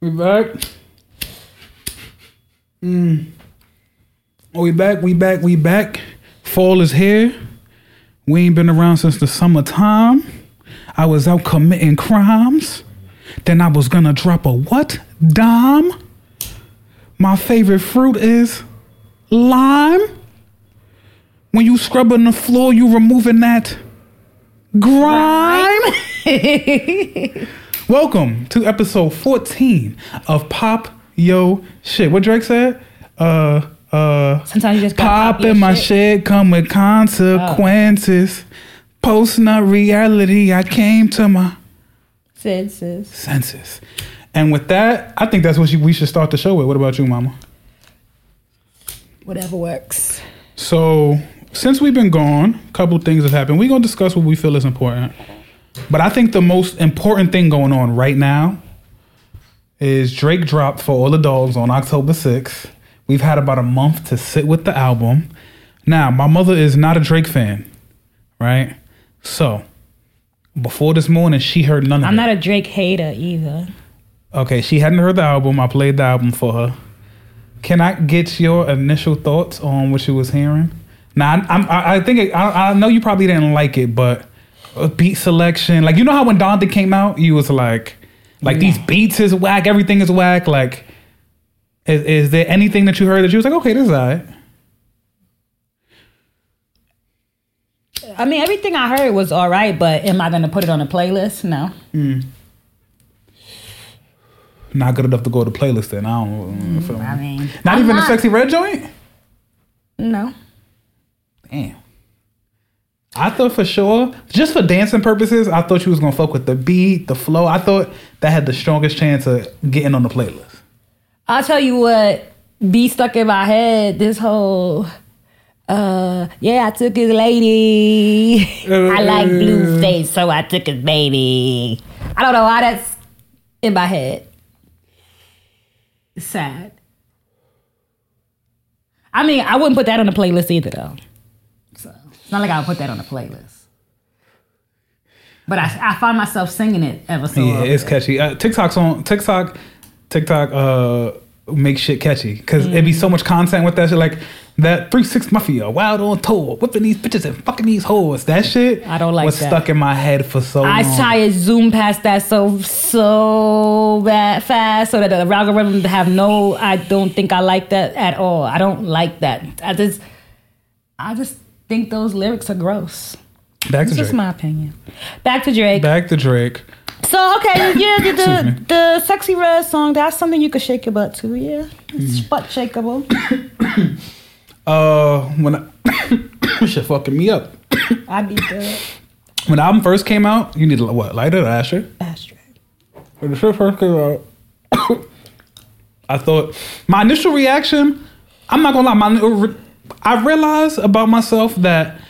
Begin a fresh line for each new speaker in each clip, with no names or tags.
We back. Mm. Oh, we back. We back. We back. Fall is here. We ain't been around since the summertime. I was out committing crimes. Then I was gonna drop a what? Dime. My favorite fruit is lime. When you scrubbing the floor, you removing that grime. Welcome to episode 14 of Pop Yo Shit. What Drake said? Uh uh
Sometimes you just
pop in my
shit.
shit come with consequences. Post not reality, I came to my
senses.
senses. And with that, I think that's what you, we should start the show with. What about you, mama?
Whatever works.
So, since we've been gone, a couple things have happened. We're going to discuss what we feel is important. But I think the most important thing going on right now is Drake dropped For All the Dogs on October 6th. We've had about a month to sit with the album. Now, my mother is not a Drake fan, right? So, before this morning, she heard none of
I'm
it.
not a Drake hater either.
Okay, she hadn't heard the album. I played the album for her. Can I get your initial thoughts on what she was hearing? Now, I, I'm, I, I think it, I, I know you probably didn't like it, but uh, beat selection, like you know how when Dante came out, you was like, like these beats is whack, everything is whack. Like, is, is there anything that you heard that you was like, okay, this is alright?
I mean, everything I heard was all right, but am I going to put it on a playlist? No.
Not good enough to go to playlist. Then I don't. feel.
I mean,
not
I'm
even a Sexyy Red joint.
No.
Damn. I thought for sure, just for dancing purposes, I thought you was gonna fuck with the beat, the flow. I thought that had the strongest chance of getting on the playlist.
I'll tell you what be stuck in my head this whole uh yeah i took his lady. I like Blueface so i took his baby. I don't know why that's in my head. Sad. I mean i wouldn't put that on the playlist either though it's not like i would put that on the playlist but i, I find myself singing it ever so
Yeah, it's catchy. Uh, TikTok's on TikTok. TikTok uh makes shit catchy because it'd be so much content with that shit. Like that Three Six Mafia, Wild on tour, whipping these bitches and fucking these hoes. That shit
I don't like
was
that.
stuck in my head for so
I
long.
I try to zoom past that so so bad fast so that the algorithm have no. I don't think I like that at all. I don't like that. I just I just think those lyrics are gross.
Back to
That's just
Drake.
my opinion. Back to Drake.
Back to Drake.
So okay, yeah, the the, the Sexyy Red song. That's something you could shake your butt to. Yeah, it's
Mm.
butt shakeable.
Uh, when I, shit fucking me up.
I'd be good.
When the album first came out, you need what lighter, asher.
Ashtray.
When the shit first came out, I thought my initial reaction. I'm not gonna lie. My I realized about myself that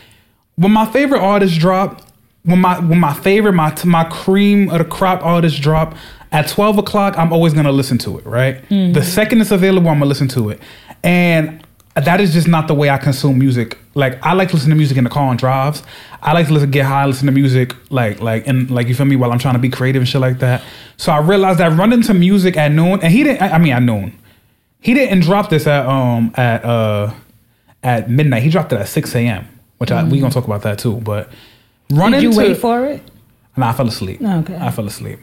when my favorite artists drop, when my when my favorite my my cream of the crop artists drop at 12 o'clock, I'm always gonna listen to it. Right. The second it's available, I'm gonna listen to it, and that is just not the way I consume music. Like I like to listen to music in the car on drives. I like to listen, get high, listen to music, like like and like you feel me while I'm trying to be creative and shit like that. So I realized that running to music at noon, and he didn't. I mean, at noon, he didn't drop this at um at uh at midnight. He dropped it at six a.m. Which I, we gonna talk about that too. But running
Did you
to
wait for it?
Nah, I fell asleep.
Okay.
I fell asleep.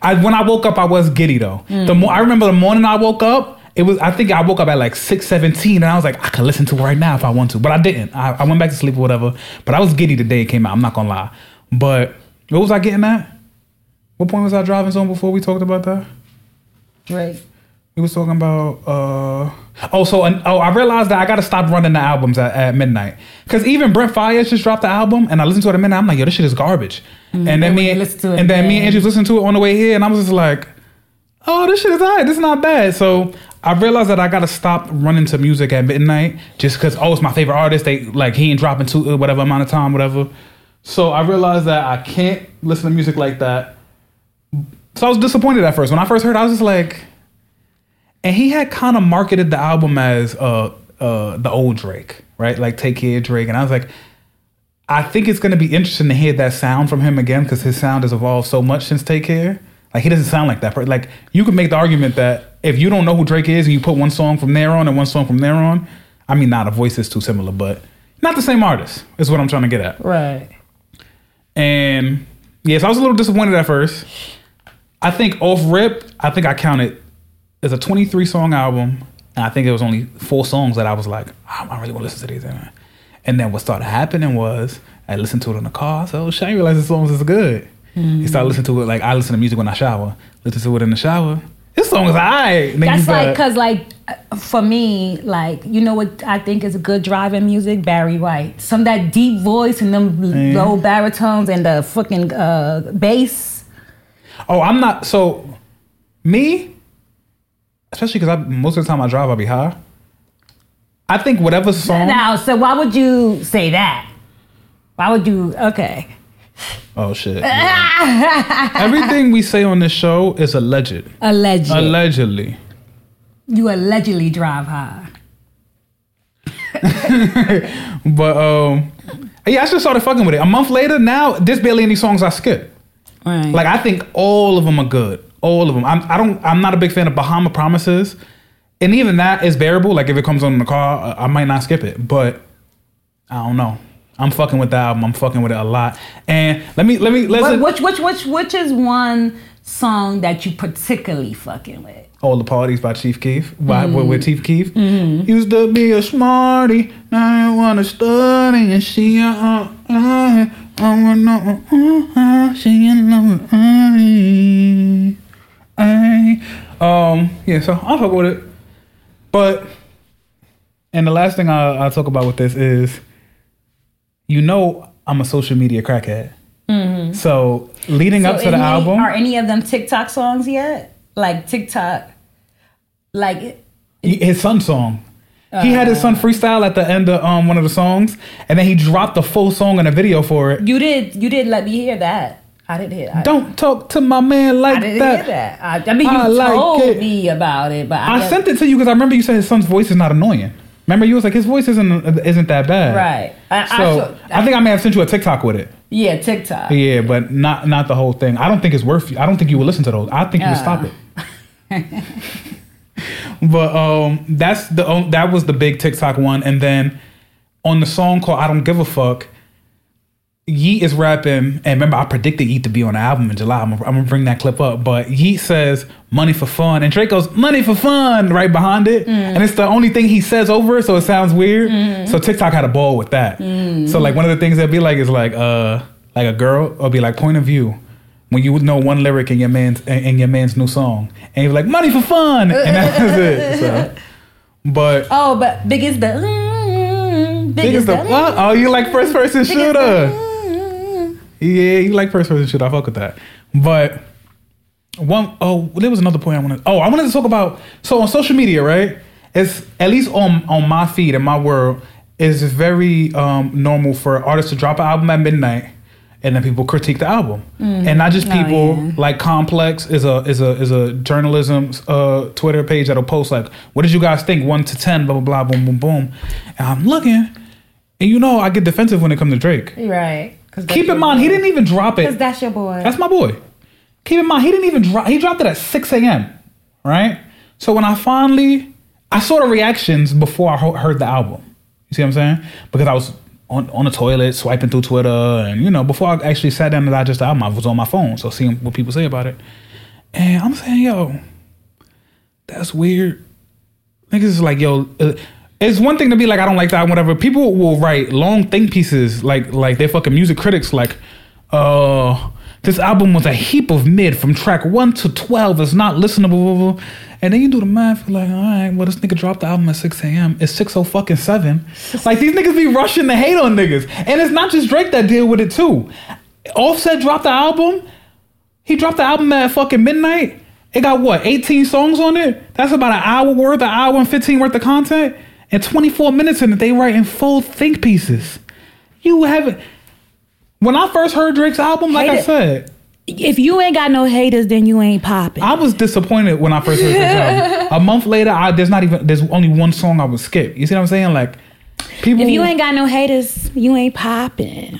I when I woke up, I was giddy though.
Mm.
The more I remember, the morning I woke up, it was. I think I woke up at like six seventeen, and I was like, I could listen to it right now if I want to, but I didn't. I, I went back to sleep or whatever. But I was giddy the day it came out. I'm not gonna lie. But what was I getting at? What point was I driving on before we talked about that?
Drake.
We was talking about uh oh so and, oh I realized that I gotta stop running the albums at, at midnight. Because even Brent Faiyaz just dropped the album and I listened to it at midnight. I'm like yo this shit is garbage. And then me and,
listen to it
and then me and Andrew listened to it on the way here and I was just like oh this shit is alright this is not bad. So I realized that I gotta stop running to music at midnight just because oh it's my favorite artist. They like he ain't dropping to whatever amount of time whatever. So I realized that I can't listen to music like that. So I was disappointed at first. When I first heard it, I was just like and he had kind of marketed the album as uh uh the old Drake, right? Like Take Care Drake, and I was like, I think it's gonna be interesting to hear that sound from him again because his sound has evolved so much since Take Care. Like he doesn't sound like that. Like you could make the argument that if you don't know who Drake is and you put one song from there on and one song from there on, I mean, not a voice is too similar, but not the same artist is what I'm trying to get at.
Right.
And yes, I was a little disappointed at first. I think off rip, I think I counted as a 23 song album, and I think it was only four songs that I was like, "Oh, I really want to listen to these. And then what started happening was I listened to it in the car. So shit, I didn't realize the songs is good. You start listening to it like I listen to music when I shower. Listen to it in the shower. This song is alright.
That's like because like for me, like you know what I think is good driving music, Barry White. Some of that deep voice and them
Mm.
low baritones and the fucking uh, bass.
Oh, I'm not. So, me, especially because I most of the time I drive, I'll be high. I think whatever song.
Now, so why would you say that? Why would you? Okay.
Oh shit! yeah. Everything we say on this show is alleged.
Alleged.
Allegedly.
you allegedly drive high.
But um, yeah, I just started fucking with it. A month later, now there's barely any songs I skip.
Right.
Like I think all of them are good. All of them. I'm, I don't. I'm not a big fan of Bahama Promises, and even that is bearable. Like if it comes on in the car, I might not skip it. But I don't know. I'm fucking with the album. I'm fucking with it a lot. And let me let me
What-
listen.
which which which which is one song that you particularly fucking with?
All the Parties by Chief Keef. By, with,
Mm-hmm.
with Chief Keef. Used to be a smarty. Now I want to study and she uh, uh, uh, I wanna uh, uh, she in love with me. Ay. Um, yeah, so I'll talk with it. But, and the last thing I'll, I'll talk about with this is, you know, I'm a social media crackhead. So leading up to the
any-
album,
Are any of them TikTok songs yet? Like TikTok, like
his son song. he had his son freestyle at the end of um, one of the songs, and then he dropped the full song and a video for it.
you did you did let me hear that. I didn't hear. I,
Don't talk to my man like that.
I didn't
that.
hear that. I, I mean, you
I like
told
it.
me about it, but I,
I
never-
sent it to you because I remember you said his son's voice is not annoying. Remember you was like his voice isn't isn't that bad.
right. I, I
So
should-
I, think I may have sent you a TikTok with it.
yeah, TikTok.
Yeah, but not not the whole thing. I don't think it's worth. I don't think you would listen to those. I think you would stop it. but um, that's the that was the big TikTok one, and then on the song called "I Don't Give a Fuck," Yeat is rapping, and remember I predicted Yeat to be on the album in July. I'm gonna, I'm gonna bring that clip up, but Yeat says "money for fun," and Drake goes "money for fun" right behind it, and it's the only thing he says over it, so it sounds weird. So TikTok had a ball with that. So like one of the things that'd be like is like uh like a girl or be like point of view. When you would know one lyric in your man's in your man's new song, and you're like money for fun, and that's it. So, but
Oh, but biggest the mm,
Big as
biggest
the
the?
Oh, you like first person
biggest the,
shooter?
mm.
Yeah, you like first person shit. I fuck with that. But one oh, there was another point I wanted. Oh, I wanted to talk about. So on social media, right? It's at least on on my feed in my world is very um, normal for artists to drop an album at midnight. And then people critique the album, and not just
Oh,
people.
yeah.
Like Complex is a is a is a journalism uh, Twitter page that'll post like, "What did you guys think? One to ten, blah blah blah, boom boom boom." And I'm looking, and you know I get defensive when it comes to Drake.
Right. Cause that's
Keep in mind,
boy.
he didn't even drop it.
Cause
it.
that's your boy.
That's my boy. Keep in mind, he didn't even drop. He dropped it at six a.m. Right. So when I finally, I saw the reactions before I ho- heard the album. You see what I'm saying? Because I was on on the toilet swiping through Twitter, and you know, before I actually sat down to digest the album, I was on my phone, so seeing what people say about it. And I'm saying, yo, that's weird. Niggas is like, yo, uh, it's one thing to be like, I don't like that, whatever. People will write long think pieces, like like they're fucking music critics, like, uh, this album was a heap of mid from track one to twelve. It's not listenable, and then you do the math, you're like, all right, well, this nigga dropped the album at six a.m. It's six oh fucking seven. Like these niggas be rushing to hate on niggas, and it's not just Drake that deal with it too. Offset dropped the album. He dropped the album at fucking midnight. It got what, 18 songs on it? That's about an hour worth, an hour and 15 worth of content. And 24 minutes in it, they writing full think pieces. You haven't. When I first heard Drake's album, like I said,
if you ain't got no haters, then you ain't popping.
I was disappointed when I first heard Drake's album. A month later, I, there's not even there's only one song I would skip. You see what I'm saying? Like people
If you ain't got no haters, you ain't popping.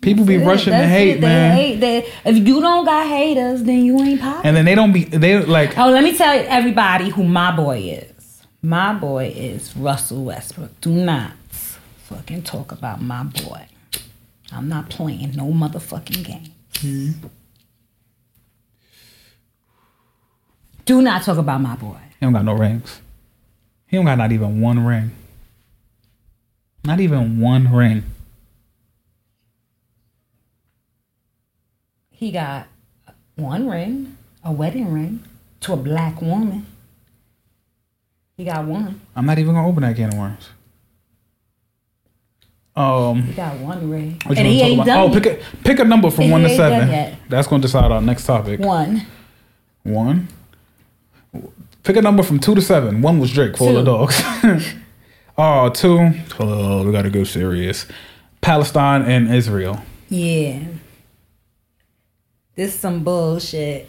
People be rushing to hate,
it.
Man.
hate. They, if you don't got haters, then you ain't popping.
And then they don't be they like
Oh, let me tell everybody who my boy is. My boy is Russell Westbrook. Do not fucking talk about my boy. I'm not playing no motherfucking game. Hmm. Do not talk about my boy.
he don't got no rings. He don't got not even one ring. Not even one ring.
He got one ring, a wedding ring, to a black woman. He got one.
I'm not even gonna open that can of worms. Um,
He got one ring. and he ain't done?
Oh, pick a pick a number from one to seven. That's gonna decide our next topic.
one.
One. Pick a number from two to seven. One was Drake for the dogs. oh, two. Oh, we gotta go serious. Palestine and Israel.
Yeah. This is some bullshit.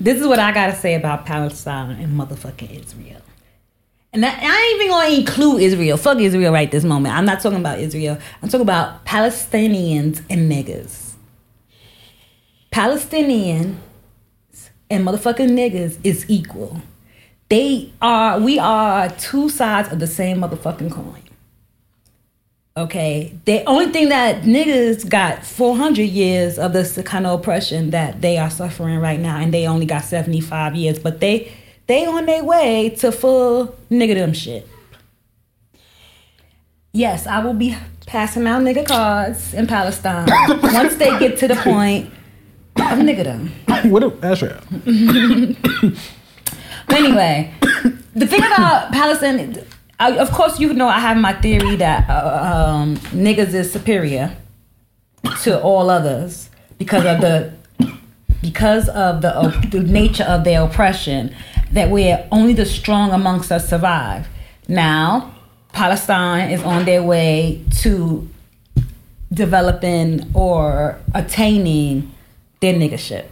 This is what I gotta say about Palestine and motherfucking Israel. And I, I ain't even gonna include Israel. Fuck Israel right this moment. I'm not talking about Israel. I'm talking about Palestinians and niggas. Palestinians and motherfucking niggas is equal. They are, we are two sides of the same motherfucking coin. Okay, the only thing that niggas got 400 years of this kind of oppression that they are suffering right now, and they only got 75 years, but they they on their way to full niggerdom shit. Yes, I will be passing out nigga cards in Palestine once they get to the point of niggerdom.
what a Asher.
But anyway, the thing about Palestine, I, of course, you know I have my theory that uh, um, niggas is superior to all others because of the because of the, uh, the nature of their oppression. That we're only the strong amongst us survive. Now, Palestine is on their way to developing or attaining their niggership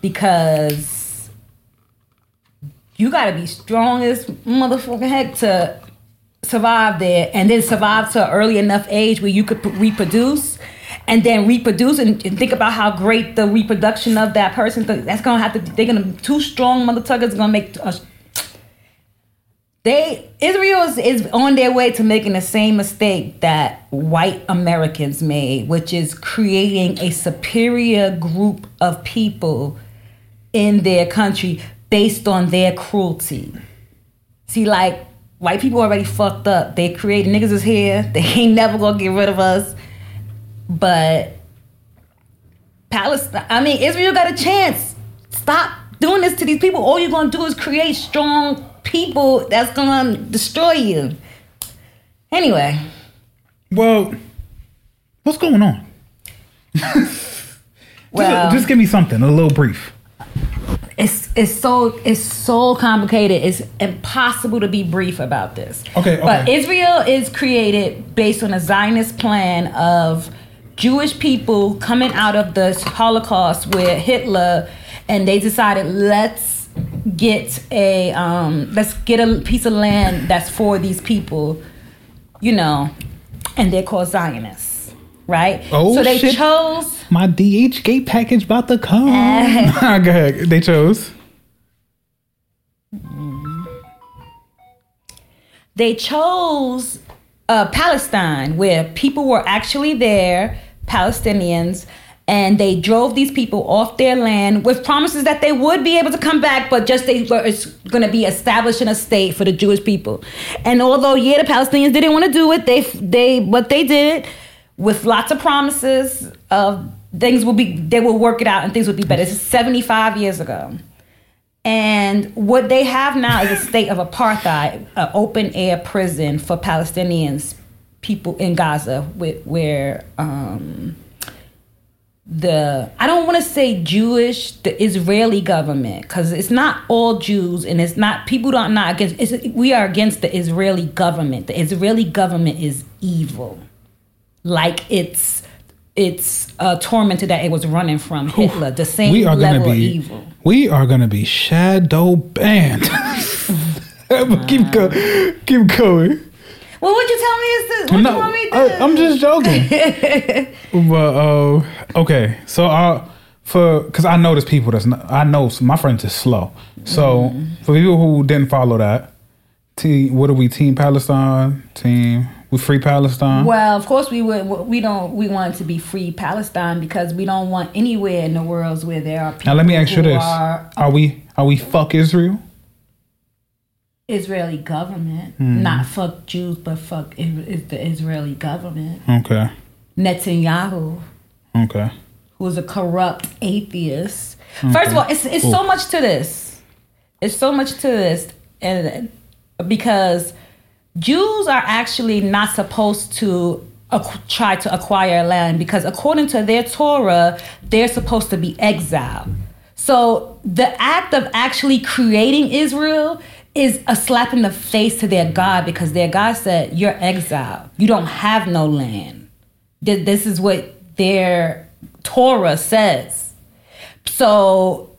because you gotta be strong as motherfucking heck to survive there and then survive to an early enough age where you could reproduce and then reproduce and, and think about how great the reproduction of that person that's gonna have to they're gonna be two strong mother tuggers gonna make a, they Israel is, is on their way to making the same mistake that white Americans made, which is creating a superior group of people in their country based on their cruelty. See, like white people already fucked up. They created niggas is here. They ain't never gonna get rid of us. But Palestine, I mean, Israel got a chance. Stop doing this to these people. All you're gonna do is create strong people that's gonna destroy you. Anyway,
Well, what's going on?
well,
just, just give me something, a little brief.
it's it's so it's so complicated. It's impossible to be brief about this.
Okay,
But. Israel is created based on a Zionist plan of Jewish people coming out of the Holocaust with Hitler, and they decided let's get a um, let's get a piece of land that's for these people, you know, and they're called Zionists, right?
Oh,
so they
shit.
chose
My DHgate package about to come.
Uh.
Go ahead. They chose.
they chose uh, Palestine, where people were actually there, Palestinians, and they drove these people off their land with promises that they would be able to come back, but just they were it's going to be establishing a state for the Jewish people. And although yeah, the Palestinians didn't want to do it, they they what they did with lots of promises of things will be they will work it out and things will be better. This is seventy five years ago. And what they have now is a state of apartheid, an open air prison for Palestinians, people in Gaza, with, where um, the I don't want to say Jewish, the Israeli government, because it's not all Jews, and it's not people don't not against. We are against the Israeli government. The Israeli government is evil, like it's it's uh, tormented that it was running from Hitler. The same
we are
level
gonna
of
be
evil.
we are gonna be shadow banned. But keep go, keep going.
Well, what you tell me is this? What
no,
you want me to do?
I, am just joking. but uh, okay, so uh, for because I know there's people that's not, I know my friends is slow. So
Mm-hmm.
for people who didn't follow that, team, what are we? Team Palestine, team we free Palestine.
Well, of course we would. We don't. We want to be free Palestine because we don't want anywhere in the world where there are people.
Now let me ask you this:
Are
Are we are we fuck Israel?
Israeli government,
Hmm.
not fuck Jews, but fuck is is the Israeli government.
Okay,
Netanyahu,
okay.
who's a corrupt atheist. First of all, it's it's so much to this. It's so much to this, and because Jews are actually not supposed to ac- try to acquire land because according to their Torah, they're supposed to be exiled. So the act of actually creating Israel is a slap in the face to their God because their God said, You're exiled. You don't have no land. This is what their Torah says. So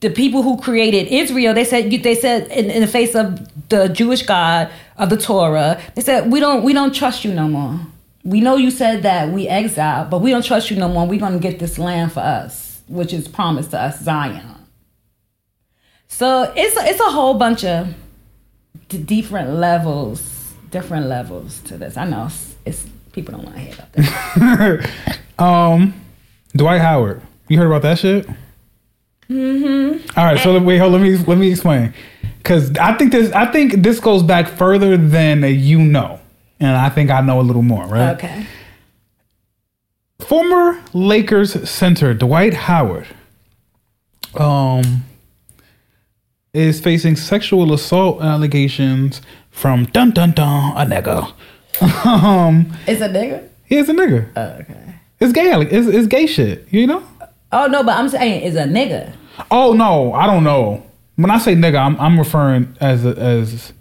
the people who created Israel, they said they said in, in the face of the Jewish God of the Torah, they said we don't we don't trust you no more. We know you said that we exiled, but we don't trust you no more. We're gonna get this land for us, which is promised to us, Zion. So it's it's a whole bunch of d- different levels, different levels to this. I know it's, it's people don't want to hear about that.
Um, Dwight Howard. You heard about that shit? Mm-hmm. All right, so wait, hold. Let me let me explain. Because I think this, I think this goes back further than you know, and I think I know a little more, right?
Okay.
Former Lakers center Dwight Howard, um, is facing sexual assault allegations from dun dun dun a nigga. um,
It's a nigga.
he's a nigga.
Okay.
It's gay. It's, it's gay shit. You know.
Oh no, but I'm saying it's a nigga.
Oh no, I don't know. When I say nigga, I'm I'm referring as a, as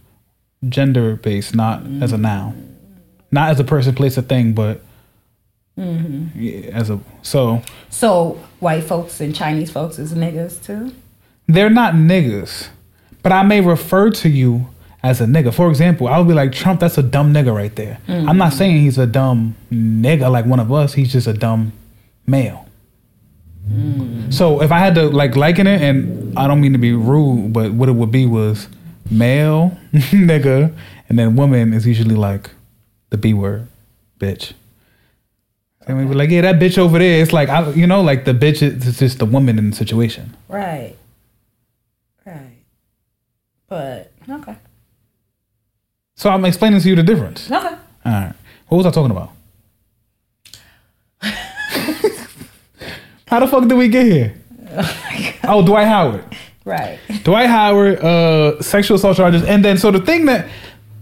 gender based, not as a noun, not as a person, place, a thing, but yeah, as a so
So white folks and Chinese folks is niggas too.
They're not niggas, but I may refer to you as a nigga. For example, I'll be like Trump. That's a dumb nigga right there. Hmm. I'm not saying he's a dumb nigga like one of us. He's just a dumb male. Hmm. So if I had to like liken it, and I don't mean to be rude, but what it would be was male nigga, and then woman is usually like the B word, bitch. And we be like, yeah, that bitch over there. It's like I, you know, like the bitch is it's just the woman in the situation.
Right. Right. But okay.
So I'm explaining to you the difference.
Okay.
All right. What was I talking about? How the fuck did we get here? Oh, Dwight Howard.
Right.
Dwight Howard, uh, sexual assault charges, and then so the thing that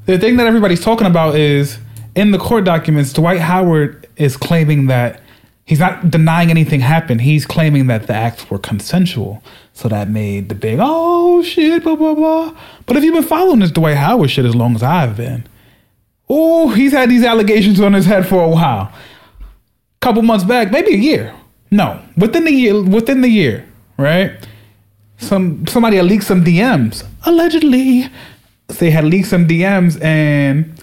the thing that everybody's talking about is in the court documents, Dwight Howard is claiming that he's not denying anything happened. He's claiming that the acts were consensual. So that made the big oh shit, blah blah blah. But if you've been following this Dwight Howard shit as long as I've been, oh, he's had these allegations on his head for a while. Couple months back, maybe a year. No, within the year, within the year, right? some somebody had leaked some DMs allegedly. They had leaked some DMs and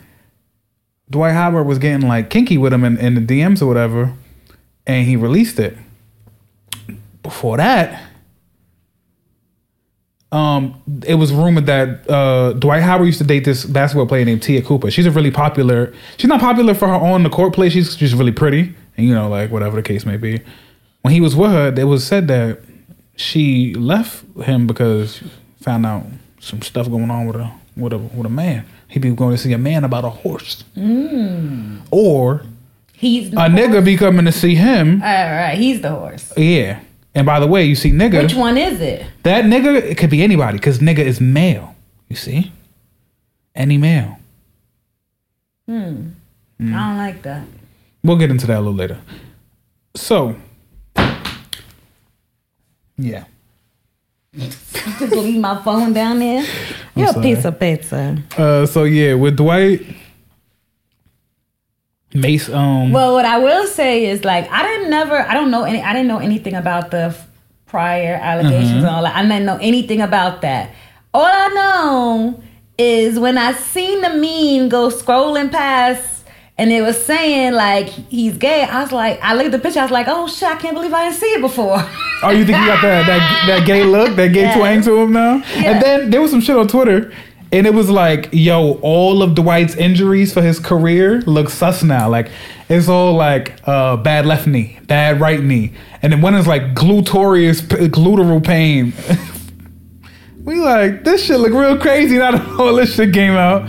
Dwight Howard was getting like kinky with him in, in the DMs or whatever, and he released it. Before that, um, it was rumored that uh, Dwight Howard used to date this basketball player named Te'a Cooper. She's a really popular. She's not popular for her on the court play. She's just really pretty, and you know, like whatever the case may be. When he was with her, it was said that she left him because found out some stuff going on with a with a with a man. He'd be going to see a man about a horse, or
He's
a nigga be coming to see him.
All right. He's the horse.
Yeah. And by the way, you see nigga.
Which one is it?
That nigga, it could be anybody because nigga is male. You see? Any male. Hmm.
I don't like that.
We'll get into that a little later. So, yeah.
Just leave my phone down there. You're a piece of pizza.
Uh, so yeah, with Dwight Mace, um,
Well, what I will say is like I didn't never I don't know any I didn't know anything about the prior allegations and all that. I didn't know anything about that. All I know is when I seen the meme go scrolling past and it was saying like he's gay. I was like, I looked at the picture. I was like, oh shit, I can't believe I didn't see it before.
Oh, you think he got that that, that gay look, that gay
Yeah.
twang to him now?
Yeah.
And then there was some shit on Twitter, and it was like, yo, all of Dwight's injuries for his career look sus now. Like it's all like uh, bad left knee, bad right knee, and then one is like glutorious p- gluteal pain. we like this shit look real crazy now that all this shit came out.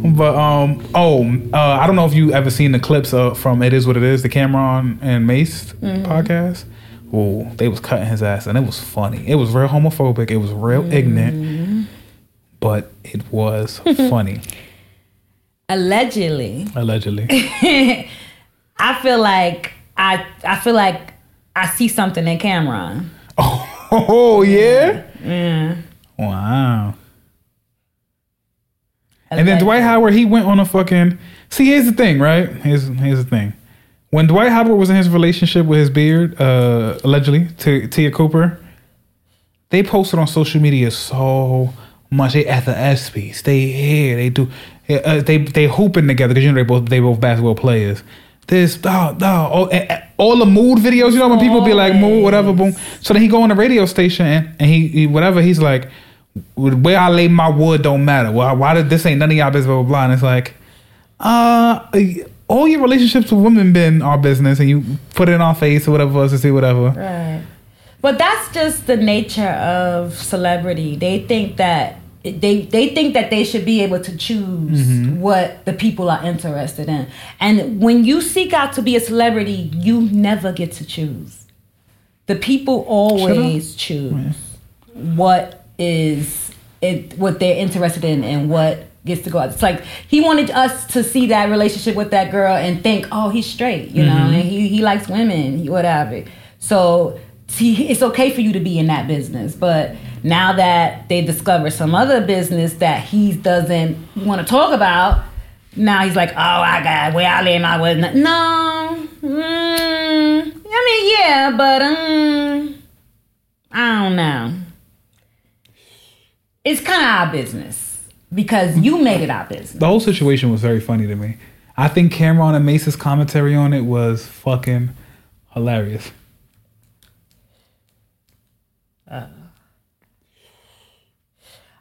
But um oh uh, I don't know if you ever seen the clips uh, from It Is What It Is, the Cam'ron and Mase podcast. Oh, they was cutting his ass and it was funny. It was real homophobic. It was real ignorant, but it was funny.
Allegedly,
Allegedly,
I feel like I I feel like I see something in Cam'ron.
oh, oh yeah, wow. And then Dwight Howard, he went on a fucking. See, here's the thing, right? Here's here's the thing. When Dwight Howard was in his relationship with his beard, uh, allegedly to Te'a Cooper, they posted on social media so much. They at the ESPYS, they here, they do, uh, they they hooping together because you know they both they both basketball players. This, oh, no, all, eh, eh, all the mood videos, you know, when people be like mood, whatever, boom. So then he go on the radio station and, and he, he whatever, he's like, where I lay my wood don't matter. Why, why did this ain't none of y'all business, blah, blah, blah. And it's like, uh, all your relationships with women been our business and you put it in our face or whatever us to see whatever.
Right. But that's just the nature of celebrity. They think that they they think that they should be able to choose mm-hmm. what the people are interested in. And when you seek out to be a celebrity, you never get to choose. The people always choose what is it what they're interested in and what gets to go out. It's like he wanted us to see that relationship with that girl and think, oh, he's straight, you know, mm-hmm. and he, he likes women, he- whatever. So see, it's okay for you to be in that business, but now that they discover some other business that he doesn't want to talk about, now he's like, oh, I got where I lay I wasn't. no. Mm, I mean, yeah, but um, I don't know. It's kind of our business because you made it our business.
The whole situation was very funny to me. I think Cam'ron and Mase's commentary on it was fucking hilarious.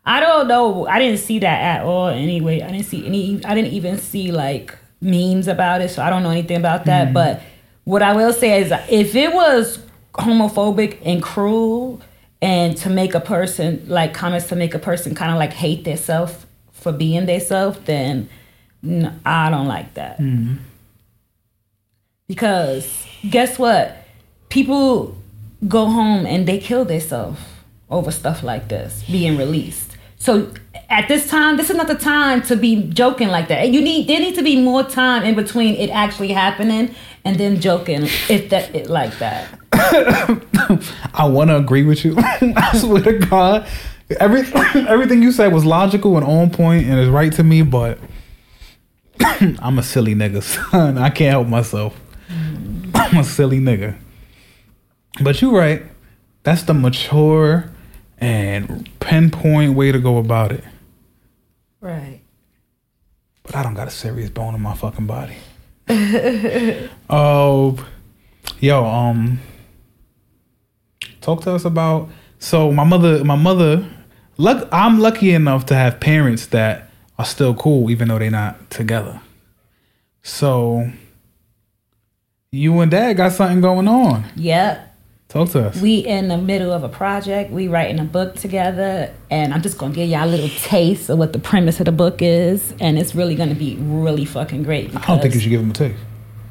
I don't know. I didn't see that at all. Anyway, I didn't see any. I didn't even see like memes about it, so I don't know anything about that. Mm-hmm. But what I will say is, if it was homophobic and cruel, and to make a person like comments to make a person kind of like hate themselves for being themselves, then I don't like that. Mm-hmm. Because guess what? People go home and they kill themselves over stuff like this being released. So at this time, this is not the time to be joking like that. You need there needs to be more time in between it actually happening and then joking if that it like that.
I want to agree with you. I swear to God, every everything you said was logical and on point and is right to me. But I'm a silly nigga, son. I can't help myself. I'm a silly nigga. But you're right. That's the mature and pinpoint way to go about it.
Right.
But I don't got a serious bone in my fucking body. Oh, yo, um, talk to us about. So my mother, my mother, luck. I'm lucky enough to have parents that are still cool, even though they're not together. So you and dad got something going on.
Yep.
Talk to us.
We in the middle of a project. We writing a book together, and I'm just gonna give y'all a little taste of what the premise of the book is, and it's really gonna be really fucking great.
I don't think you should give them a taste.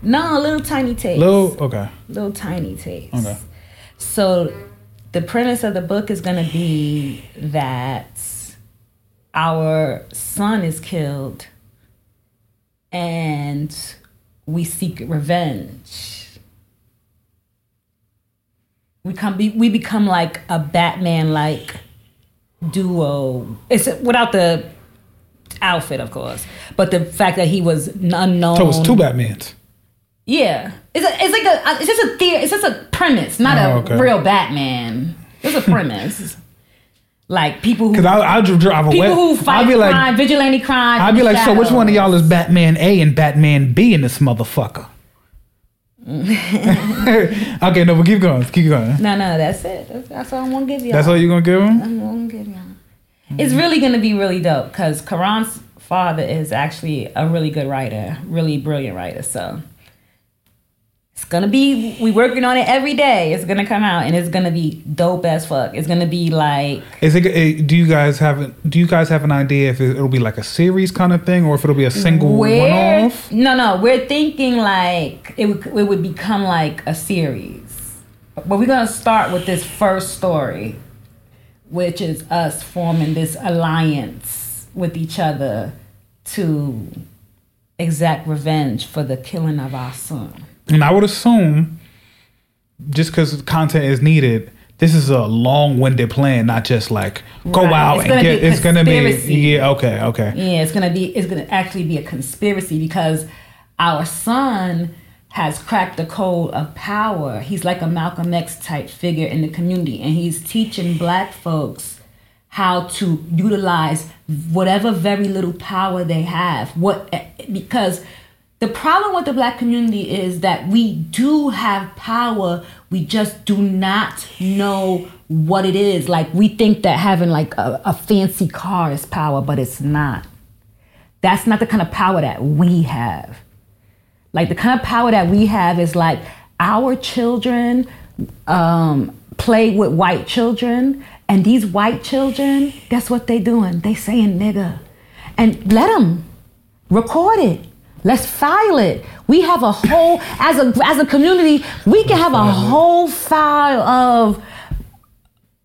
No, a little tiny taste.
Little, okay.
little tiny taste.
Okay.
So the premise of the book is going to be that our son is killed and we seek revenge. We come be, we become like a Batman like duo. It's without the outfit, of course, but the fact that he was unknown.
So it was two Batmans.
Yeah, it's a, it's like a it's just a theory. It's just a premise, not
Oh,
a
okay.
real Batman. It's a premise. Like people who
Cause I I drive away.
people who fight
I'd be like,
crime, vigilante crime.
I'd be like, so which one of y'all is Batman A and Batman B in this motherfucker? okay, no, but keep going, keep going.
No, no, that's it. That's, that's all I'm gonna give you.
That's all you're gonna give him?
I'm gonna give you. It's really gonna be really dope because Karan's father is actually a really good writer, really brilliant writer. So gonna be. We working on it every day. It's gonna come out and it's gonna be dope as fuck. It's gonna be like
Is it? eh, Do you guys have? Do you guys have an idea if it, it'll be like a series kind of thing, or if it'll be a single one-off?
no, no. We're thinking like it would. It would become like a series, but we're gonna start with this first story, which is us forming this alliance with each other to exact revenge for the killing of our son.
And I would assume, just because content is needed, this is a long-winded plan, not just like go
Right.
out
It's
and get. It's gonna be yeah. Okay. Okay.
Yeah, it's gonna be it's gonna actually be a conspiracy because our son has cracked the code of power. He's like a Malcolm X type figure in the community, and he's teaching black folks how to utilize whatever very little power they have. What eh, because the problem with the black community is that we do have power, we just do not know what it is. Like we think that having like a, a fancy car is power, but it's not. That's not the kind of power that we have. Like the kind of power that we have is like our children um, play with white children, and these white children, guess what they doing? They saying nigga, and let them record it. Let's file it. We have a whole as a as a community, we can have a whole file of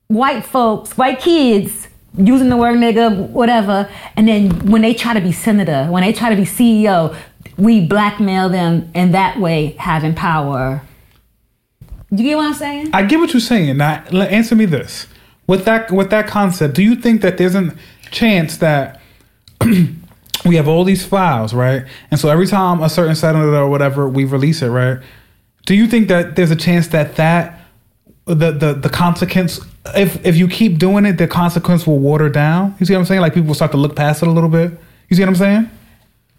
white folks, white kids using the word nigga, whatever, and then when they try to be senator, when they try to be CEO, we blackmail them in that way, having power. Do you get what I'm saying?
I get what you're saying. Now, answer me this: with that with that concept, do you think that there's a chance that we have all these files, right? And so every time a certain senator or whatever we release it, right? Do you think that there's a chance that that the the the consequence if if you keep doing it, the consequence will water down? You see what I'm saying? Like people will start to look past it a little bit. You see what I'm saying?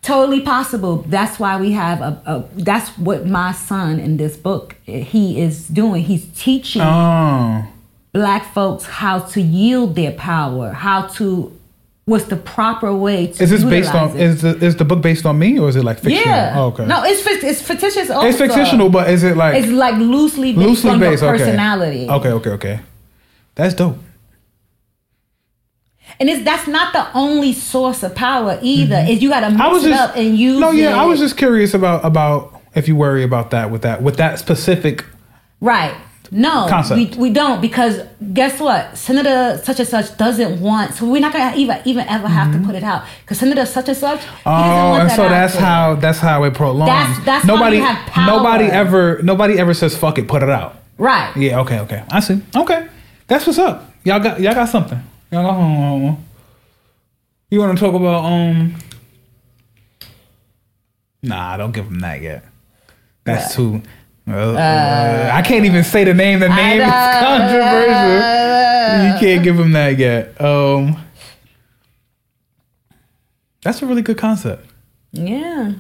Totally possible. That's why we have a, a. That's what my son in this book eh, he is doing. He's teaching
Oh,
black folks how to yield their power, how to what's the proper way to
is this based on
it.
is the is the book based on me or is it like fictional?
yeah.
Oh, okay.
No, it's it's fictitious. Also.
it's fictional, but is it like
it's like loosely based
loosely
on
based?
your
Okay.
personality.
Okay, okay, okay. That's dope.
And it's that's not the only source of power either. Is you got to mix
Mm-hmm. I was
it
just
up and use
no, yeah.
it.
I was just curious about about if you worry about that with that with that specific.
Right. No,
Concept.
we, we don't because guess what? Senator such and such doesn't want, so we're not gonna even even ever have to put it out because Senator such and such.
Mm-hmm. Oh,
want
and
that
so that's
there.
how that's how it prolongs.
That's- that's
nobody
you have power.
nobody ever nobody ever says fuck it, put it out.
Right.
Yeah. Okay. Okay. I see. Okay. That's what's up. Y'all got y'all got something. Y'all got home. You want to talk about um? Nah, don't give them that yet. That's too. Uh, I can't even say the name. The name is controversial. You can't give them that yet. Um, that's a really good concept.
Yeah.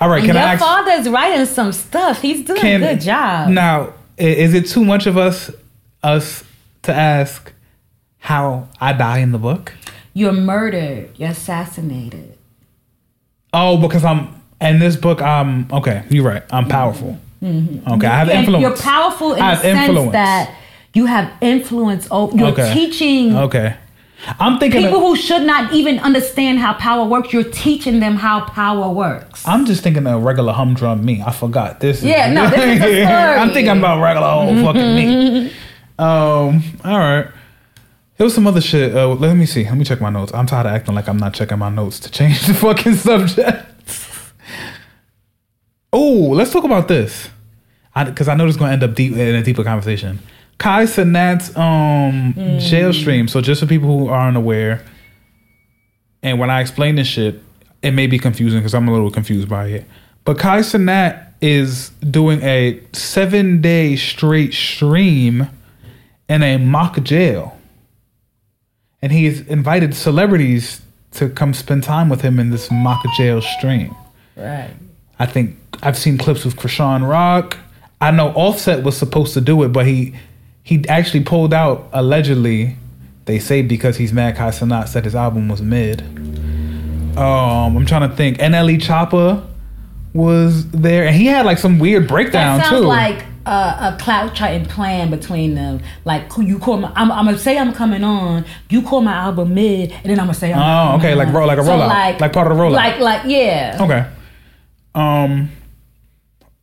All right, can
your
I ask?
father's writing some stuff. He's doing
Can,
a good job.
Now, is it too much of us us to ask how I die in the book?
You're murdered. You're assassinated.
Oh, because I'm in this book. I'm okay. You're right. I'm powerful. Okay, I have
And
influence.
You're powerful in the sense
influence.
that you have influence over. You're
Okay.
teaching
Okay, I'm thinking.
people
Of,
who should not even understand how power works. You're teaching them how power works.
I'm just thinking of regular humdrum me. I forgot this. is-
Yeah, no, this is a story.
I'm thinking about regular old fucking me. Um. All right. There was some other shit. Uh, let me see. Let me check my notes. I'm tired of acting like I'm not checking my notes to change the fucking subject. oh, let's talk about this. Because I, know this is going to end up deep in a deeper conversation. Kai Cenat's um, jail stream. So just for people who aren't aware, and when I explain this shit, it may be confusing because I'm a little confused by it. But Kai Cenat is doing a seven day straight stream in a mock jail. and he's invited celebrities to come spend time with him in this mock jail stream.
Right.
I think I've seen clips with Chrisean Rock. I know Offset was supposed to do it, but he he actually pulled out allegedly. They say because he's mad. Kai Cenat said his album was mid. Um, I'm trying to think. NLE Choppa was there, and he had like some weird breakdown
That sounds
too.
like a, a clout charting plan between them. Like who you call my, I'm, I'm gonna say I'm coming on. You call my album mid, and then I'm gonna say I'm
Oh,
coming
okay, like roll- like a rollout. like Like part of the rollout.
Like like yeah.
Okay. Um.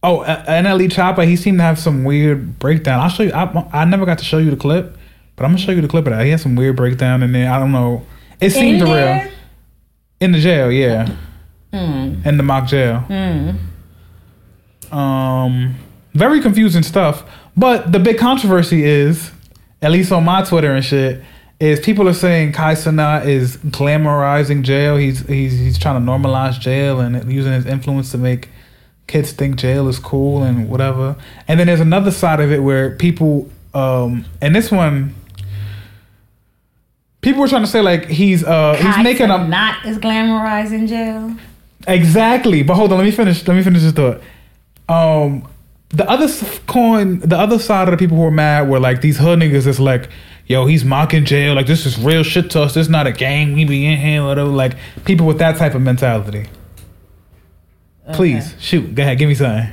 Oh, uh, NLE Choppa, he seemed to have some weird breakdown. I'll show you. I, I never got to show you the clip, but I'm gonna show you the clip of that. He had some weird breakdown in there. I don't know. It seemed real in the jail. Yeah,
Mm.
in the mock jail.
Mm.
Um, very confusing stuff. But the big controversy is, at least on my Twitter and shit, is people are saying Kai Cenat is glamorizing jail. He's he's he's trying to normalize jail and using his influence to make kids think jail is cool and whatever. And then there's another side of it where people, um, and this one. People were trying to say like he's uh he's making a
not as glamorized in jail.
Exactly. But hold on, let me finish. Let me finish this thought. Um, the other coin, the other side of the people who were mad were like these hood niggas. That's like, yo, he's mocking jail. Like this is real shit to us. This is not a gang. We be in here. Whatever. Like people with that type of mentality. Please shoot. Go ahead. Give me something.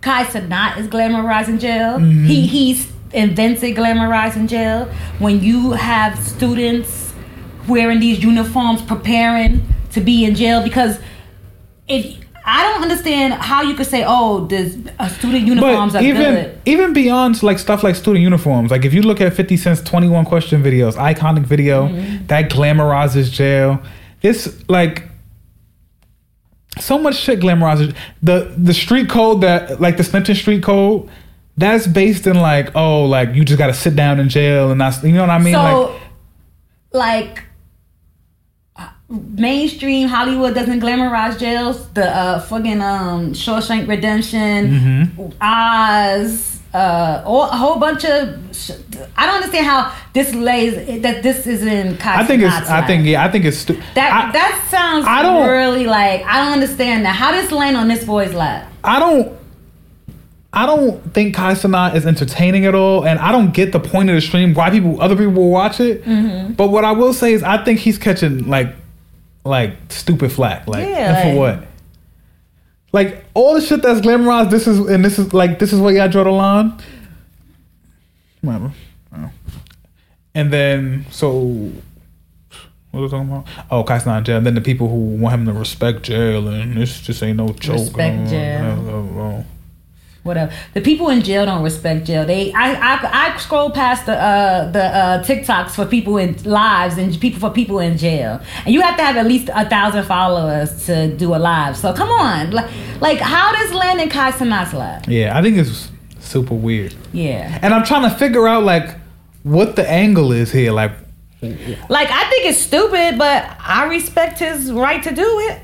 Kai Cenat is glamorizing jail.
Mm-hmm.
He he's invented glamorizing jail. When you have students wearing these uniforms preparing to be in jail because if I don't understand how you could say, oh, this uh, student uniforms
But
are
even
good.
even beyond like stuff like student uniforms, like if you look at Fifty Cent's Twenty One Question videos, iconic video
Mm-hmm.
that glamorizes jail. It's like so much shit glamorizes the the street code that like the Snitching street code. That's based in like oh like you just got to sit down in jail and that's you know what I mean
so,
like
like, uh, mainstream Hollywood doesn't glamorize jails. The uh, fucking um, Shawshank Redemption,
Mm-hmm.
Oz, uh, all, a whole bunch of. Sh- I don't understand how this lays that this is in.
I think it's I think yeah I think it's stu-
that
I,
that sounds
I don't-
really like I don't understand that. How does land on this boy's lap?
I don't. I don't think Kai Cenat is entertaining at all, and I don't get the point of the stream. Why people, other people will watch it.
Mm-hmm.
But what I will say is, I think he's catching like, like stupid flack. Like,
Yeah,
and for what? Like all the shit that's glamorized. This is and this is like this is what y'all draw the line. Whatever. Oh. And then so. What was I talking about? Oh, Kai Cenat in jail. And then the people who want him to respect jail and this just ain't no joke.
Respect
Oh,
jail. Whatever. The people in jail don't respect jail. They I I, I scroll past the uh, the uh, TikToks for people in lives and people for people in jail, and you have to have at least a thousand followers to do a live. So come on, like like how does Landon Kai Cenat's live?
Yeah, I think it's super weird.
Yeah,
And I'm trying to figure out like what the angle is here. Like,
like I think it's stupid, but I respect his right to do it.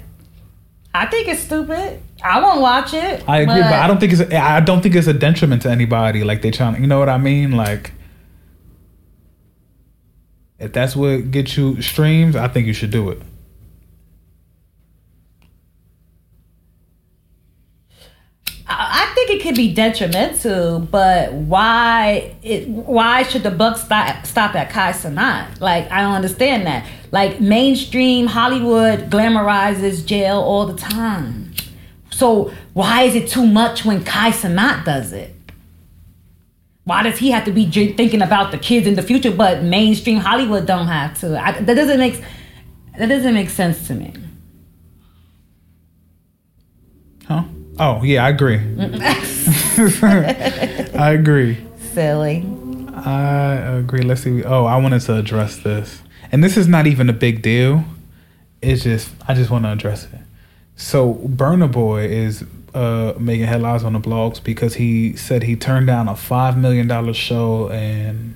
I think it's stupid. I won't watch it.
I agree, but, I don't think it's I don't think it's a detriment to anybody. Like they trying, you know what I mean? Like, if that's what gets you streams, I think you should do it.
I I think it could be detrimental, but why? It why should the buck stop stop at Kai Cenat? Like I don't understand that. Like mainstream Hollywood glamorizes jail all the time. So why is it too much when Kai Cenat does it? Why does he have to be j- thinking about the kids in the future, but mainstream Hollywood don't have to? I, that doesn't make that doesn't make sense to me.
Huh? Oh yeah, I agree. I agree.
Silly.
I agree. Let's see. Oh, I wanted to address this, and this is not even a big deal. It's just I just want to address it. So Burna Boy is uh, making headlines on the blogs because he said he turned down a five million dollar show and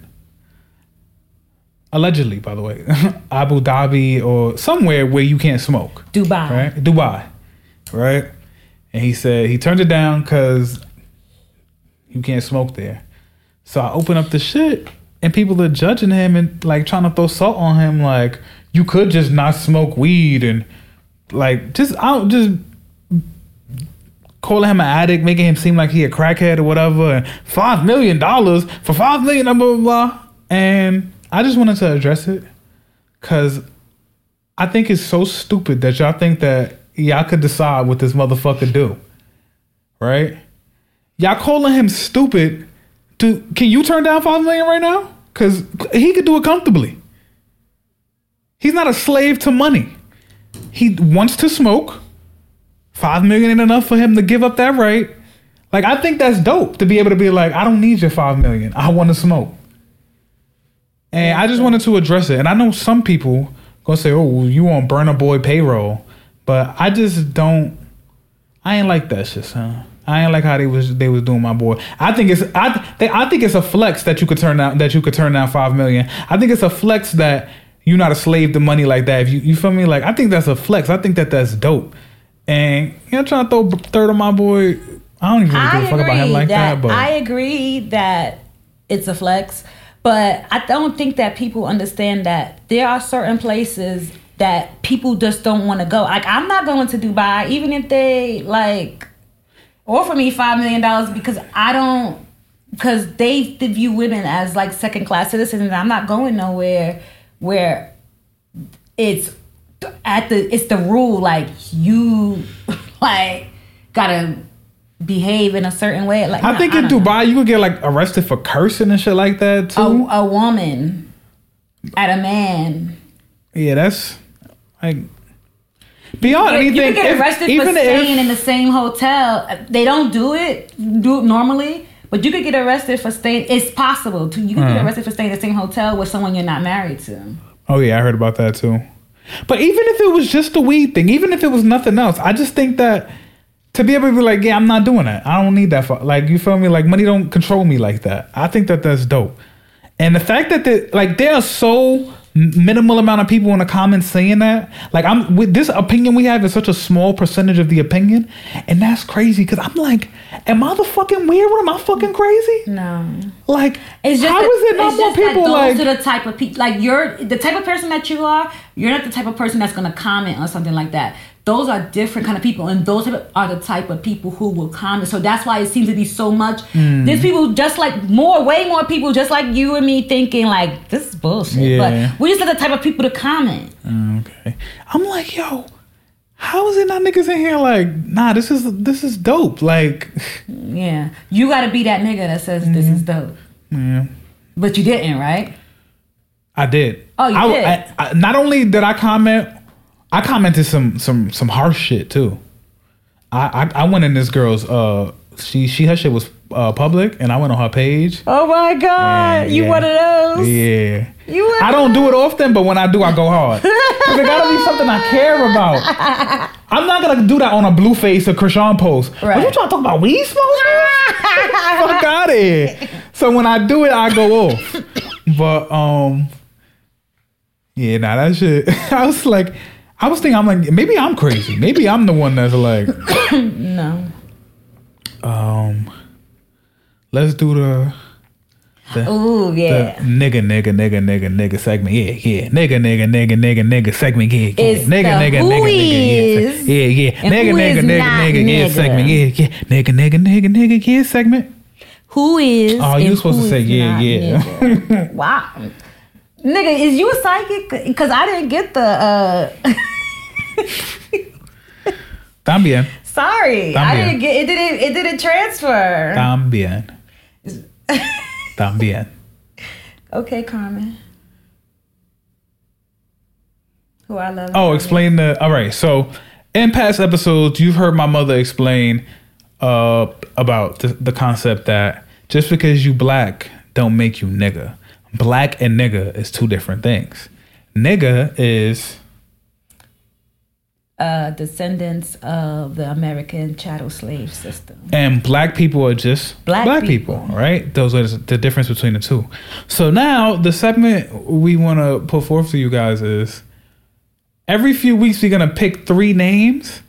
allegedly, by the way, Abu Dhabi or somewhere where you can't smoke
Dubai.
right? Dubai, right? And he said he turned it down because you can't smoke there. So I open up the shit, and people are judging him and like trying to throw salt on him. Like you could just not smoke weed and like just out just calling him an addict, making him seem like he a crackhead or whatever. And five million dollars for five million, blah blah blah. And I just wanted to address it because I think it's so stupid that y'all think that y'all could decide what this motherfucker do, right? Y'all calling him stupid. To can you turn down five million right now? Because he could do it comfortably. He's not a slave to money. He wants to smoke. Five million ain't enough for him to give up that right. Like I think that's dope to be able to be like, I don't need your five million. I want to smoke. And I just wanted to address it. And I know some people gonna say, "Oh, you on Burna Boy payroll," but I just don't. I ain't like that shit, son. I ain't like how they was they was doing my boy. I think it's I they, I think it's a flex that you could turn out that you could turn down five million. I think it's a flex that you're not a slave to money like that. If you you feel me, like I think that's a flex. I think that that's dope. And you know, trying to throw third on my boy. I don't even really give a fuck about him like that. but
I agree that it's a flex, but I don't think that people understand that there are certain places that people just don't want to go. Like I'm not going to Dubai, even if they like offer me five million dollars because I don't because they view women as like second class citizens and I'm not going nowhere where it's at the it's the rule like you like gotta behave in a certain way like
I think in
know.
Dubai you could get like arrested for cursing and shit like that too.
a, a woman at a man
Yeah, that's like beyond
you
anything.
can get
if-
arrested for
even
staying
if
in the same hotel they don't do it do it normally but you could get arrested for staying it's possible to you
could
get hmm. arrested for staying in the same hotel with someone you're not married to
oh yeah, I heard about that too. But even if it was just a weed thing, even if it was nothing else, I just think that to be able to be like, yeah, I'm not doing that. I don't need that. For, like you feel me? Like money don't control me like that. I think that that's dope. And the fact that the, like they are so minimal amount of people in the comments saying that, like I'm with this opinion we have is such a small percentage of the opinion, and that's crazy because I'm like, am I the fucking weird one? Am I fucking crazy?
no
Like,
It's just
how
that-
is it not more
that
people
those
like?
are the type of people like you're the type of person that you are. You're not the type of person that's gonna comment on something like that. Those are different kind of people, and those are the type of people who will comment. So that's why it seems to be so much.
Hmm.
There's people just like more, way more people just like you and me thinking like this is bullshit.
Yeah.
But we just are the type of people to comment.
Okay. I'm like, yo, how is it not niggas in here like, nah, this is this is dope. Like,
Yeah, you got to be that nigga that says this is dope.
Mm-hmm. yeah,
But you didn't, right?
I did.
Oh, you
I,
did?
I, I, not only did I comment, I commented some some some harsh shit too. I I, I went in this girl's uh she she her shit was uh public and I went on her page.
Oh my god, you
Yeah.
one of those?
Yeah.
You
I don't do it often, but when I do, I go hard. Cause it gotta be something I care about. I'm not gonna do that on a Blueface or Chrisean post.
Right.
What you trying to talk about weed smoke? Fuck out of here. So when I do it, I go off. But um, yeah, nah, that shit. I was like, I was thinking, I'm like, maybe I'm crazy. Maybe I'm the one that's like,
No.
um, let's do the. the
Ooh,
the
yeah.
nigga, nigga, nigga, nigga, nigga segment. Yeah, yeah. Nigga, nigga, nigga, nigga, nigga segment. Yeah, yeah.
It's
nigga, nigga, nigga, nigga. Yeah, yeah. yeah. Nigga, nigga, nigga, nigga, yeah segment. Yeah, yeah. Nigga, nigga, nigga, nigga, yeah segment.
Who is?
Oh, you supposed to say yeah, yeah.
wow. Nigga, is you a psychic? Because I didn't get the. uh
También,
Sorry, I didn't get it. Didn't it? Didn't transfer.
también, también.
Okay, Carmen. Who I love.
Oh, explain the. All right. So, in past episodes, you've heard my mother explain uh, about the, the concept that just because you black don't make you nigga. Black and nigga is two different things. Nigga is
uh, descendants of the American chattel slave system.
and black people are just black,
Black
people.
people.
right? Those are the difference between the two. So now the segment we want to put forth to you guys is every few weeks we're gonna pick three names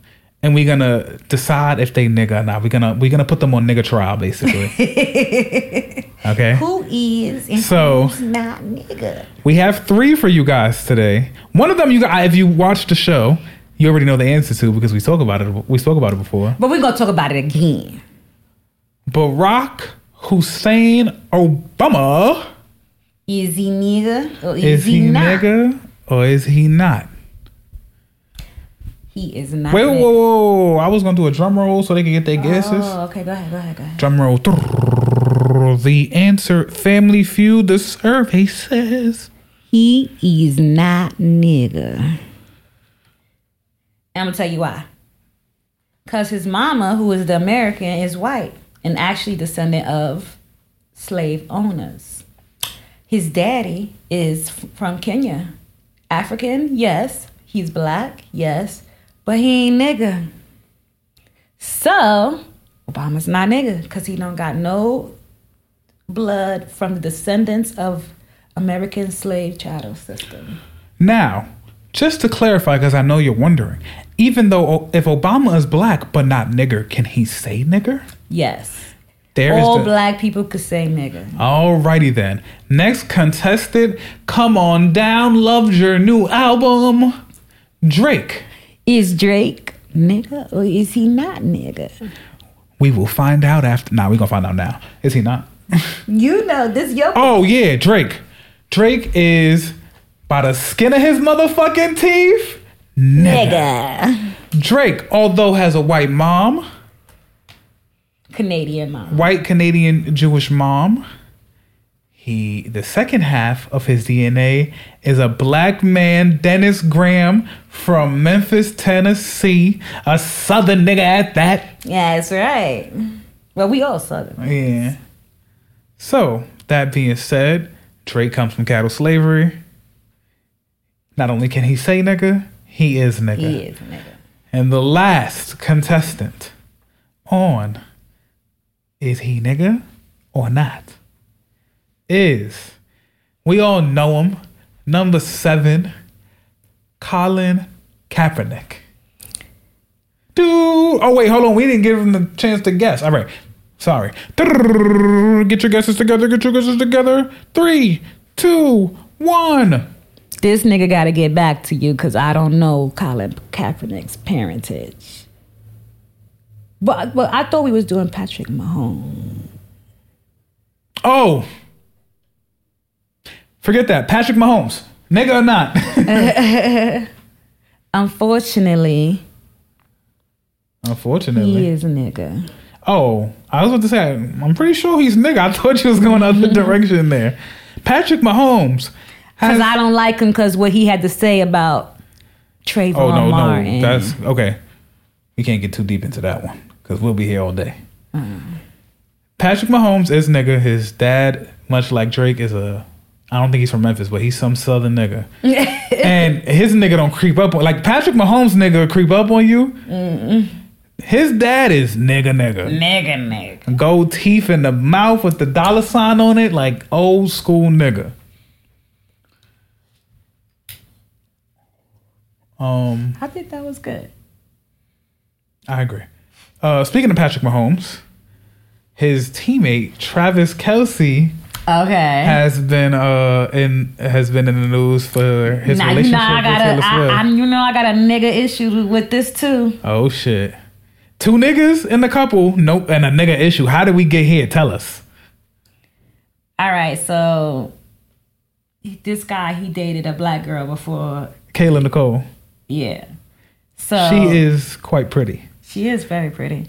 and we're gonna decide if they nigga or not. We're gonna we're gonna put them on nigga trial, basically. okay.
Who is and
So-
who's not nigga?
We have three for you guys today. One of them, you guys, if you watched the show, you already know the answer to because we spoke about it. We spoke about it before.
But we're gonna talk about it again.
Barack Hussein Obama
Is he nigga or is,
is
he,
he
not?
nigga or is he not?
He is not.
Wait, whoa, whoa, whoa! I was gonna do a drum roll so they can get their guesses.
Oh, okay. Go ahead. Go ahead. Go ahead.
Drum roll. The answer: Family Feud. The survey says.
He is not nigga. And I'm gonna tell you why. Cause his mama, who is the American, is white and actually descendant of slave owners. His daddy is from Kenya. African, yes. He's black, yes. But he ain't nigga. So Obama's not nigga because he don't got no blood from the descendants of American slave chattel system.
Now, just to clarify, because I know you're wondering, even though if Obama is black but not nigger, can he say nigger?
Yes.
There is
All
the.
black people could say nigga.
Alrighty then. Next contestant, come on down. Loved your new album, Drake.
Is Drake nigga or is he not nigga?
We will find out after. Nah, we gonna find out now. Is he not?
You know this your
Oh yeah, Drake. Drake is by the skin of his motherfucking teeth. Nigga.
nigga.
Drake, although has a white mom,
Canadian mom.
white Canadian Jewish mom, he the second half of his DNA is a black man, Dennis Graham from Memphis, Tennessee, a southern nigga at that.
Yeah, that's right. Well, we all southern.
Yeah. So, that being said, Drake comes from chattel slavery. Not only can he say nigga, he is nigga.
He is nigga.
And the last contestant on is he nigga or not? Is we all know him, number seven, Colin Kaepernick. Dude, oh wait, hold on. We didn't give him the chance to guess. All right, sorry. Get your guesses together. Get your guesses together. Three, two, one.
This nigga got to get back to you because I don't know Colin Kaepernick's parentage. But, but I thought we was doing Patrick Mahomes.
Oh, forget that. Patrick Mahomes, nigga or not?
Unfortunately,
Unfortunately.
he is a nigga.
Oh, I was about to say, I'm pretty sure he's nigga. I thought you was going the other direction there. Patrick Mahomes.
Because I don't like him because what he had to say about Trayvon
oh, no,
Martin.
no. That's okay. We can't get too deep into that one because we'll be here all day. Mm. Patrick Mahomes is nigga. His dad, much like Drake, is a. I don't think he's from Memphis, but he's some southern nigga. and his nigga don't creep up on like Patrick Mahomes nigga creep up on you. His dad is nigga nigga.
nigga, nigga.
Gold teeth in the mouth with the dollar sign on it, like old school nigga. Um,
I think that was good.
I agree. Uh, speaking of Patrick Mahomes, his teammate Travis Kelce
Okay.
has been uh in has been in the news for his
now you know I
with
got
Taylor
a,
Swift.
I, I, you know I got a nigga issue with this too.
oh shit! Two niggas in the couple, nope, and a nigga issue. How did we get here? Tell us.
All right, so this guy he dated a black girl before.
Kayla Nicole.
Yeah. So
She is quite pretty.
She is very pretty.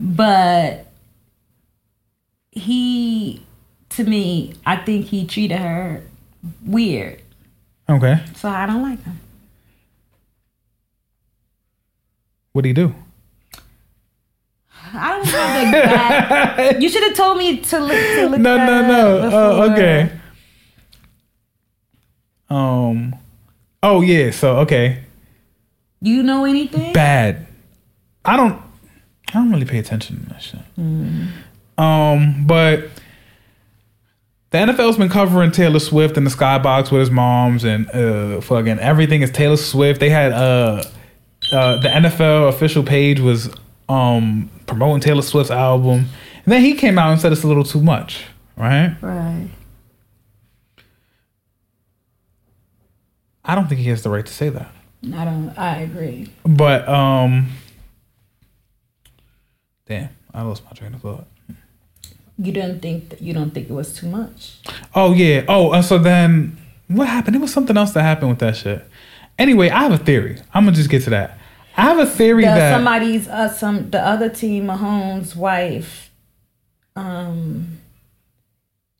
But he to me, I think he treated her weird.
Okay.
So I don't like him.
What do you do?
I don't know the you should have told me to look. To look
No, no, no. Oh,
before.
okay. Um. Oh yeah. So okay.
You know anything?
Bad. I don't. I don't really pay attention to that shit. Um. But the NFL's been covering Taylor Swift in the skybox with his moms and uh fucking everything is Taylor Swift. They had uh uh, the NFL official page was um, promoting Taylor Swift's album, and then he came out and said it's a little too much, right?
Right.
I don't think he has the right to say that.
I don't. I agree.
But um, damn, I lost my train of thought.
You didn't think that you don't think it was too much.
Oh yeah. Oh, and so then what happened? It was something else that happened with that shit. Anyway, I have a theory. I'm gonna just get to that. I have a theory
The,
that
somebody's uh, some the other team, Mahomes' wife. Um,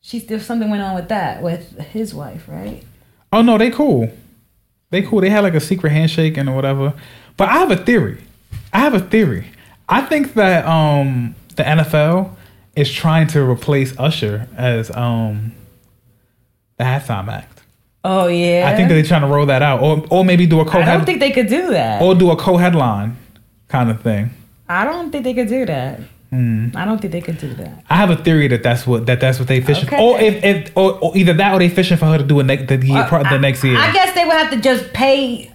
she's there's something went on with that with his wife, right?
oh no, they cool. They cool. They had like a secret handshake and or whatever. But I have a theory. I have a theory. I think that um the NFL is trying to replace Usher as um the halftime act.
Oh yeah.
I think that they're trying to roll that out, or or maybe do a co
I don't think they could do that.
or do a co headline kind of thing.
I don't think they could do that.
Hmm.
I don't think they could do that.
I have a theory that that's what that that's what they fishing,
Okay.
or if, if or, or either that or they fishing for her to do it ne- the year the next year.
I guess they would have to just pay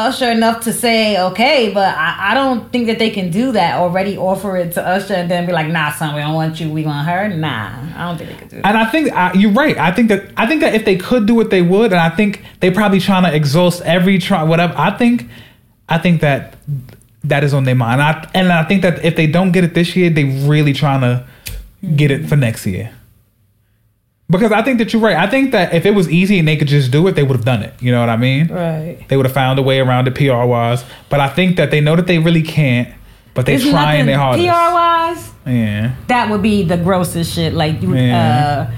Usher enough to say okay, but I, I don't think that they can do that. Already offer it to Usher and then be like, nah, son, we don't want you, we want her. Nah, I don't think they could do that.
And I think I, you're right. I think that I think that if they could do it, they would. And I think they probably trying to exhaust every try whatever. I think I think that that is on their mind. I, and I think that if they don't get it this year, they really trying to get it for next year. Because I think that you're right. I think that if it was easy and they could just do it, they would have done it. You know what I mean?
Right.
They would have found a way around it PR wise. But I think that they know that they really can't. But they're trying their hardest.
PR wise.
Yeah.
That would be the grossest shit. Like you,
Yeah.
uh,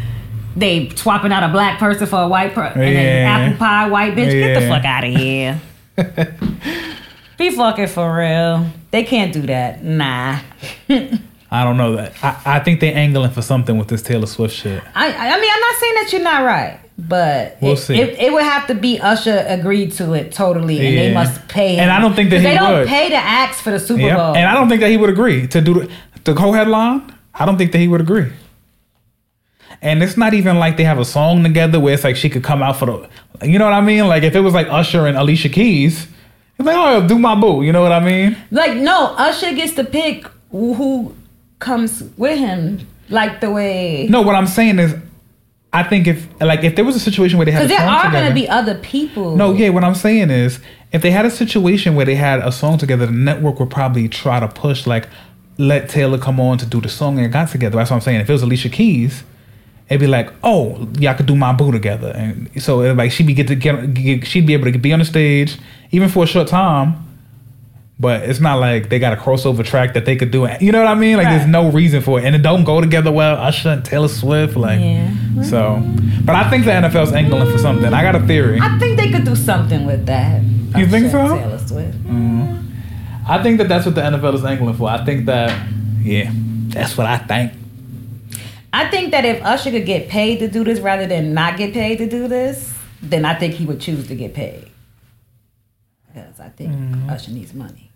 they swapping out a black person for a white person, and then apple pie white bitch. Get the fuck out of here. be fucking for real. They can't do that. Nah.
I don't know that. I, I think they're angling for something with this Taylor Swift shit.
I I mean I'm not saying that you're not right, but
We'll
it,
see.
It, it would have to be Usher agreed to it totally, and they must pay.
And I don't think that he
they don't
would.
pay the acts for the Super
Yep.
Bowl.
And I don't think that he would agree to do the, the co-headline. I don't think that he would agree. And it's not even like they have a song together where it's like she could come out for the, you know what I mean? Like if it was like Usher and Alicia Keys, it's like oh do my boo, you know what I mean?
like no, Usher gets to pick who, who comes with him, like the way.
No, what I'm saying is, I think if like if there was a situation where they had a
Because there
song
are going to be other people.
No, yeah, what I'm saying is if they had a situation where they had a song together, the network would probably try to push like let Taylor come on to do the song and got together. That's what I'm saying. If it was Alicia Keys, it'd be like, oh, y'all could do my boo together, and so like she'd be get to get, get she'd be able to be on the stage even for a short time. But it's not like they got a crossover track that they could do. You know what I mean? Like there's no reason for it, and it don't go together well. Usher and Taylor Swift, like
Yeah.
so. But I think the NFL's angling for something. I got a theory.
I think they could do something with that.
You think so?
Taylor Swift.
I think that that's what the NFL is angling for. I think that, yeah, that's what I think.
I think that if Usher could get paid to do this rather than not get paid to do this, then I think he would choose to get paid. Because I think
Mm-hmm.
Usher needs money.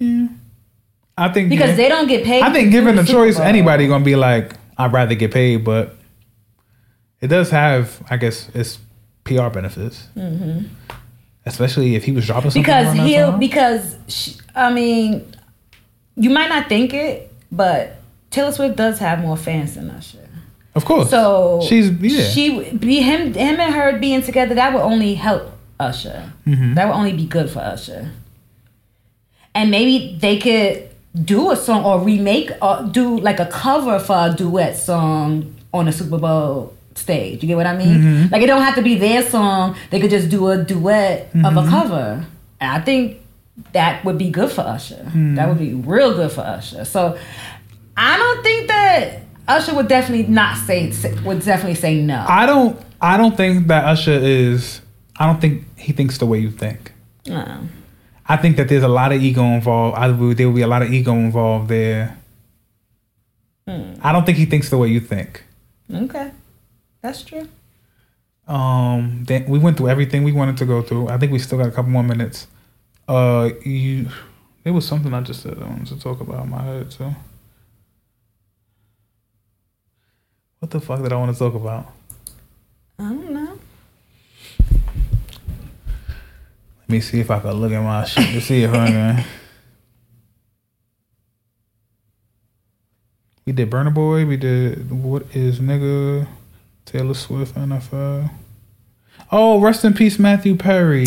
I think
Because
yeah.
they don't get paid.
I think given the choice, anybody gonna be like, I'd rather get paid, but it does have, I guess, it's PR benefits, mm-hmm. especially if he was dropping something
because he'll because she, I mean, you might not think it, but Taylor Swift does have more fans than Usher.
of course.
So
she's yeah.
she be him him and her being together that would only help Usher.
Mm-hmm.
That would only be good for Usher. And maybe they could do a song or remake or do like a cover for a duet song on a Super Bowl stage. You get what I mean?
Mm-hmm.
Like it don't have to be their song. They could just do a duet of
Mm-hmm.
a cover. And I think that would be good for Usher.
Mm.
That would be real good for Usher. So I don't think that Usher would definitely not say would definitely say no.
I don't. I don't think that Usher is. I don't think he thinks the way you think.
No.
I think that there's a lot of ego involved. I would, there will be a lot of ego involved there.
Hmm.
I don't think he thinks the way you think.
Okay, that's true.
Um, then we went through everything we wanted to go through. I think we still got a couple more minutes. Uh, you, it was something I just said I wanted to talk about in my head too. What the fuck did I want to talk about?
I don't know.
Let me see if I can look at my shit to see if I can. We did Burna Boy. We did what is nigga Taylor Swift NFL. Oh, rest in peace, Matthew Perry.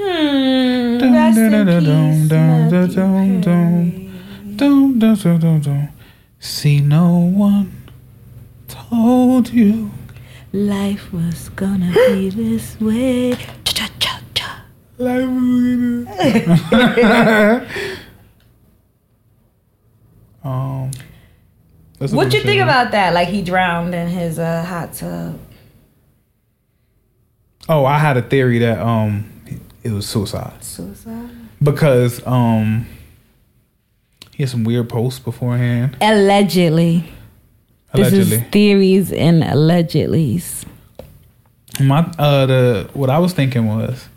Hmm. Rest in peace, Matthew. Perry.
See, no one told you.
Life was gonna be this way. Cha cha cha.
Life was um, that's a
What
good
you think about that? Like he drowned in his uh, hot tub.
Oh, I had a theory that um, it was suicide
Suicide.
because um, he had some weird posts beforehand.
Allegedly.
Allegedly,
This is theories and allegedlys.
my uh, the what I was thinking was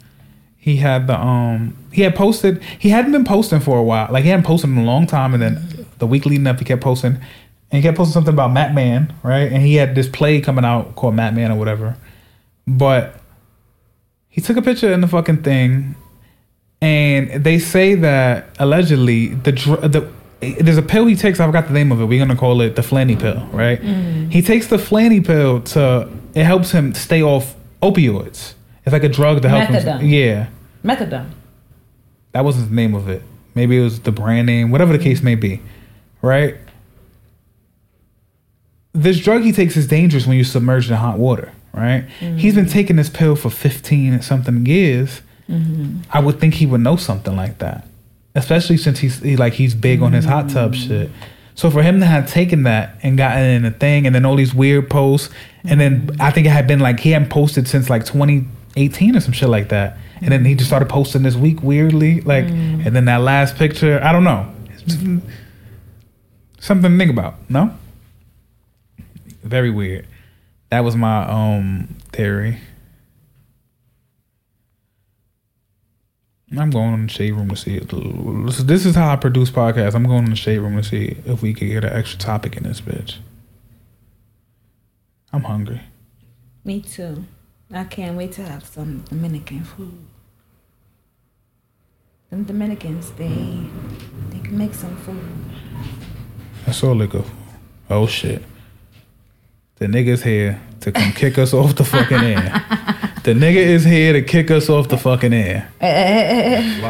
he had the um he had posted he hadn't been posting for a while. Like he hadn't posted in a long time and then the week leading up he kept posting and he kept posting something about Matt Man right? And he had this play coming out called Matt Man or whatever. But he took a picture in the fucking thing and they say that allegedly the the there's a pill he takes I forgot the name of it we're gonna call it the Flanny pill right? He takes the Flanny pill to it helps him stay off opioids it's like a drug to help him
Methadone.
yeah
Methadone.
that wasn't the name of it. Maybe it was the brand name, whatever the case may be, right? This drug he takes is dangerous when you're submerged in hot water, right? He's been mm-hmm. taking this pill for 15 and something years. Mm-hmm. I would think he would know something like that, especially since he's he, like he's big on his hot tub mm-hmm. shit. So for him to have taken that and gotten in a thing, and then all these weird posts, and then I think it had been like he hadn't posted since like 2018 or some shit like that, and then he just started posting this week weirdly, like, and then that last picture, I don't know, something to think about. No, very weird. That was my um theory. I'm going in the shade room to see it. This is- This is how I produce podcasts. I'm going in the shade room to see if we could get an extra topic in this bitch. I'm hungry.
Me too. I can't wait to have some Dominican food. Them Dominicans, they they can make some food.
That's all they go for. Oh shit. The nigga's here to come kick us off the fucking air. The nigga is here to kick us off the fucking air. Eh, eh, eh,